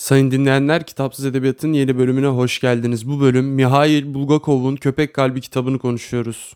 Sayın dinleyenler, Kitapsız Edebiyat'ın yeni bölümüne hoş geldiniz. Bu bölüm Mihail Bulgakov'un Köpek Kalbi kitabını konuşuyoruz.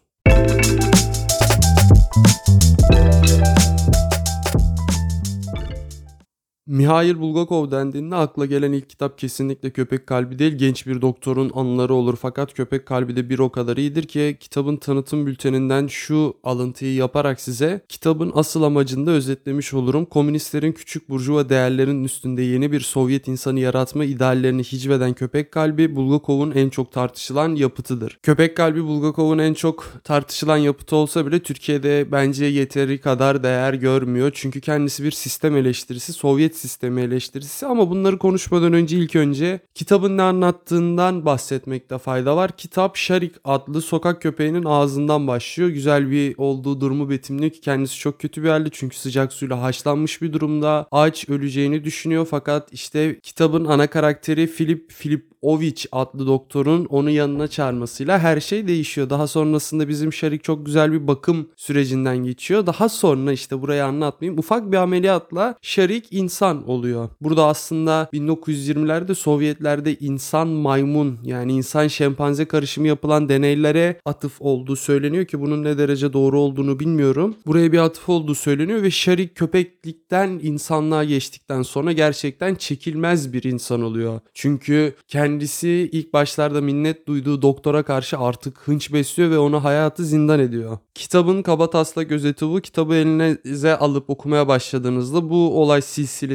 Mihail Bulgakov dendiğinde akla gelen ilk kitap kesinlikle Köpek Kalbi değil, genç bir doktorun anıları olur. Fakat Köpek Kalbi de bir o kadar iyidir ki kitabın tanıtım bülteninden şu alıntıyı yaparak size kitabın asıl amacını da özetlemiş olurum. Komünistlerin küçük burjuva değerlerinin üstünde yeni bir Sovyet insanı yaratma ideallerini hicveden Köpek Kalbi Bulgakov'un en çok tartışılan yapıtıdır. Köpek Kalbi Bulgakov'un en çok tartışılan yapıtı olsa bile Türkiye'de bence yeteri kadar değer görmüyor. Çünkü kendisi bir sistem eleştirisi, Sovyet sistemi eleştirisi ama bunları konuşmadan önce ilk önce kitabın ne anlattığından bahsetmekte fayda var. Kitap Şarik adlı sokak köpeğinin ağzından başlıyor. Güzel bir olduğu durumu betimliyor ki kendisi çok kötü bir halde çünkü sıcak suyla haşlanmış bir durumda. Aç öleceğini düşünüyor fakat işte kitabın ana karakteri Filip Filip Oviç adlı doktorun onu yanına çağırmasıyla her şey değişiyor. Daha sonrasında bizim Şarik çok güzel bir bakım sürecinden geçiyor. Daha sonra işte burayı anlatmayayım. Ufak bir ameliyatla Şarik insan oluyor. Burada aslında 1920'lerde Sovyetlerde insan maymun yani insan şempanze karışımı yapılan deneylere atıf olduğu söyleniyor ki bunun ne derece doğru olduğunu bilmiyorum. Buraya bir atıf olduğu söyleniyor ve Şarik köpeklikten insanlığa geçtikten sonra gerçekten çekilmez bir insan oluyor. Çünkü kendi kendisi ilk başlarda minnet duyduğu doktora karşı artık hınç besliyor ve onu hayatı zindan ediyor. Kitabın kaba taslak özeti bu. Kitabı elinize alıp okumaya başladığınızda bu olay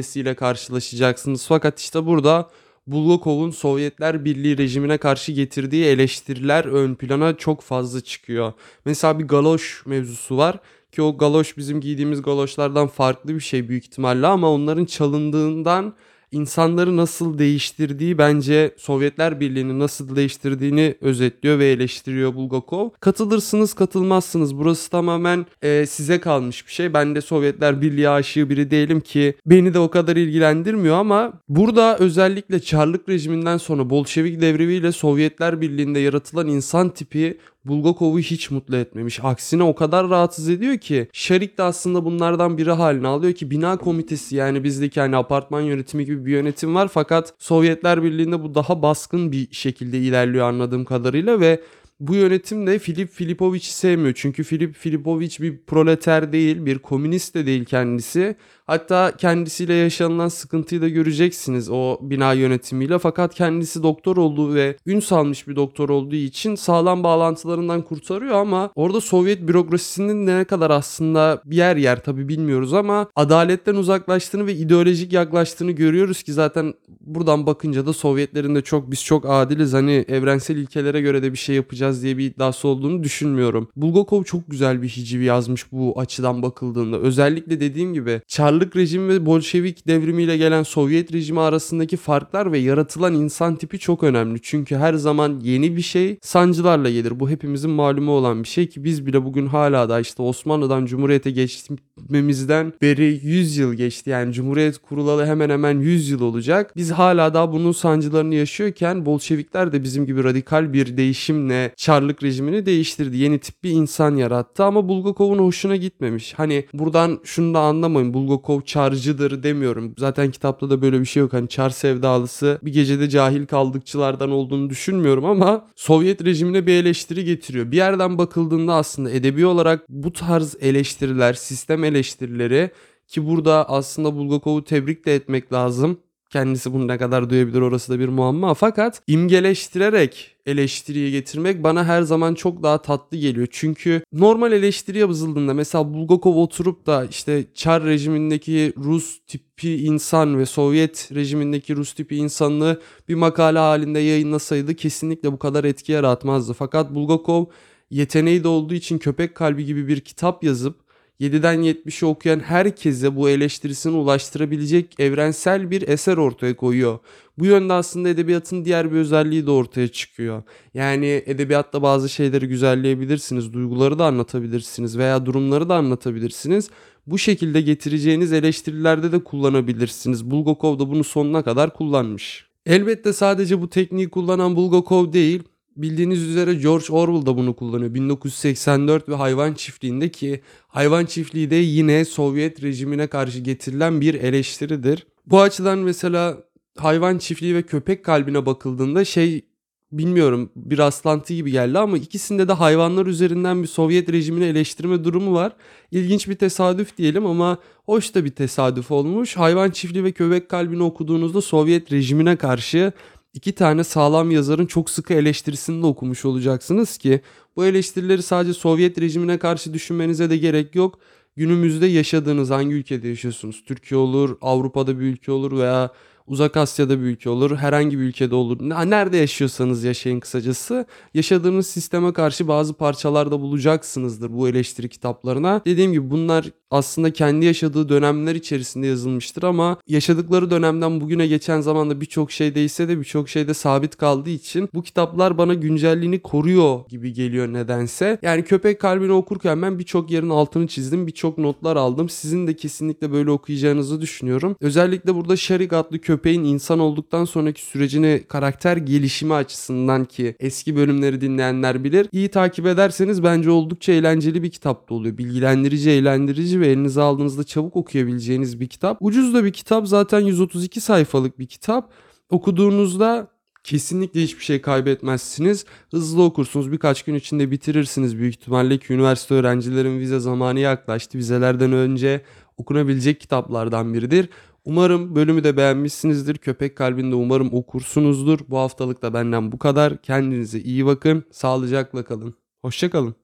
silsilesiyle karşılaşacaksınız. Fakat işte burada Bulgakov'un Sovyetler Birliği rejimine karşı getirdiği eleştiriler ön plana çok fazla çıkıyor. Mesela bir galoş mevzusu var ki o galoş bizim giydiğimiz galoşlardan farklı bir şey büyük ihtimalle ama onların çalındığından insanları nasıl değiştirdiği bence Sovyetler Birliği'ni nasıl değiştirdiğini özetliyor ve eleştiriyor Bulgakov. Katılırsınız katılmazsınız burası tamamen e, size kalmış bir şey. Ben de Sovyetler Birliği aşığı biri değilim ki beni de o kadar ilgilendirmiyor ama burada özellikle Çarlık rejiminden sonra Bolşevik devrimiyle Sovyetler Birliği'nde yaratılan insan tipi Bulgakov'u hiç mutlu etmemiş. Aksine o kadar rahatsız ediyor ki Şarik de aslında bunlardan biri haline alıyor ki bina komitesi yani bizdeki hani apartman yönetimi gibi bir yönetim var fakat Sovyetler Birliği'nde bu daha baskın bir şekilde ilerliyor anladığım kadarıyla ve bu yönetim de Filip Filipovic'i sevmiyor. Çünkü Filip Filipovic bir proleter değil, bir komünist de değil kendisi. Hatta kendisiyle yaşanılan sıkıntıyı da göreceksiniz o bina yönetimiyle. Fakat kendisi doktor olduğu ve ün salmış bir doktor olduğu için sağlam bağlantılarından kurtarıyor ama orada Sovyet bürokrasisinin ne kadar aslında bir yer yer tabi bilmiyoruz ama adaletten uzaklaştığını ve ideolojik yaklaştığını görüyoruz ki zaten buradan bakınca da Sovyetlerin de çok biz çok adiliz hani evrensel ilkelere göre de bir şey yapacağız diye bir iddiası olduğunu düşünmüyorum. Bulgakov çok güzel bir hicivi yazmış bu açıdan bakıldığında. Özellikle dediğim gibi Çarlık rejimi ve Bolşevik devrimiyle gelen Sovyet rejimi arasındaki farklar ve yaratılan insan tipi çok önemli. Çünkü her zaman yeni bir şey sancılarla gelir. Bu hepimizin malumu olan bir şey ki biz bile bugün hala da işte Osmanlı'dan Cumhuriyet'e geçmemizden beri 100 yıl geçti. Yani Cumhuriyet kurulalı hemen hemen 100 yıl olacak. Biz hala daha bunun sancılarını yaşıyorken Bolşevikler de bizim gibi radikal bir değişimle Çarlık rejimini değiştirdi. Yeni tip bir insan yarattı ama Bulgakov'un hoşuna gitmemiş. Hani buradan şunu da anlamayın. Bulgakov çarcıdır demiyorum. Zaten kitapta da böyle bir şey yok. Hani çar sevdalısı bir gecede cahil kaldıkçılardan olduğunu düşünmüyorum ama Sovyet rejimine bir eleştiri getiriyor. Bir yerden bakıldığında aslında edebi olarak bu tarz eleştiriler, sistem eleştirileri ki burada aslında Bulgakov'u tebrik de etmek lazım. Kendisi bunu ne kadar duyabilir orası da bir muamma. Fakat imgeleştirerek eleştiriye getirmek bana her zaman çok daha tatlı geliyor. Çünkü normal eleştiri yazıldığında mesela Bulgakov oturup da işte Çar rejimindeki Rus tipi insan ve Sovyet rejimindeki Rus tipi insanlığı bir makale halinde yayınlasaydı kesinlikle bu kadar etki yaratmazdı. Fakat Bulgakov yeteneği de olduğu için Köpek Kalbi gibi bir kitap yazıp 7'den 70'i okuyan herkese bu eleştirisini ulaştırabilecek evrensel bir eser ortaya koyuyor. Bu yönde aslında edebiyatın diğer bir özelliği de ortaya çıkıyor. Yani edebiyatta bazı şeyleri güzelleyebilirsiniz, duyguları da anlatabilirsiniz veya durumları da anlatabilirsiniz. Bu şekilde getireceğiniz eleştirilerde de kullanabilirsiniz. Bulgakov da bunu sonuna kadar kullanmış. Elbette sadece bu tekniği kullanan Bulgakov değil, Bildiğiniz üzere George Orwell da bunu kullanıyor. 1984 ve Hayvan Çiftliği'nde ki Hayvan Çiftliği de yine Sovyet rejimine karşı getirilen bir eleştiridir. Bu açıdan mesela hayvan çiftliği ve köpek kalbine bakıldığında şey bilmiyorum bir rastlantı gibi geldi ama ikisinde de hayvanlar üzerinden bir Sovyet rejimini eleştirme durumu var. İlginç bir tesadüf diyelim ama hoş da bir tesadüf olmuş. Hayvan çiftliği ve köpek kalbini okuduğunuzda Sovyet rejimine karşı iki tane sağlam yazarın çok sıkı eleştirisini de okumuş olacaksınız ki bu eleştirileri sadece Sovyet rejimine karşı düşünmenize de gerek yok. Günümüzde yaşadığınız hangi ülkede yaşıyorsunuz? Türkiye olur, Avrupa'da bir ülke olur veya Uzak Asya'da bir ülke olur, herhangi bir ülkede olur. Nerede yaşıyorsanız yaşayın kısacası. Yaşadığınız sisteme karşı bazı parçalarda bulacaksınızdır bu eleştiri kitaplarına. Dediğim gibi bunlar aslında kendi yaşadığı dönemler içerisinde yazılmıştır ama yaşadıkları dönemden bugüne geçen zamanda birçok şey değişse de birçok şey de sabit kaldığı için bu kitaplar bana güncelliğini koruyor gibi geliyor nedense. Yani Köpek Kalbini okurken ben birçok yerin altını çizdim, birçok notlar aldım. Sizin de kesinlikle böyle okuyacağınızı düşünüyorum. Özellikle burada Sharig adlı köpeğin insan olduktan sonraki sürecini karakter gelişimi açısından ki eski bölümleri dinleyenler bilir. İyi takip ederseniz bence oldukça eğlenceli bir kitap da oluyor. Bilgilendirici, eğlendirici ve elinize aldığınızda çabuk okuyabileceğiniz bir kitap. Ucuz da bir kitap zaten 132 sayfalık bir kitap. Okuduğunuzda kesinlikle hiçbir şey kaybetmezsiniz. Hızlı okursunuz. Birkaç gün içinde bitirirsiniz büyük ihtimalle ki üniversite öğrencilerin vize zamanı yaklaştı. Vizelerden önce okunabilecek kitaplardan biridir. Umarım bölümü de beğenmişsinizdir. Köpek kalbinde umarım okursunuzdur. Bu haftalık da benden bu kadar. Kendinize iyi bakın. Sağlıcakla kalın. Hoşçakalın.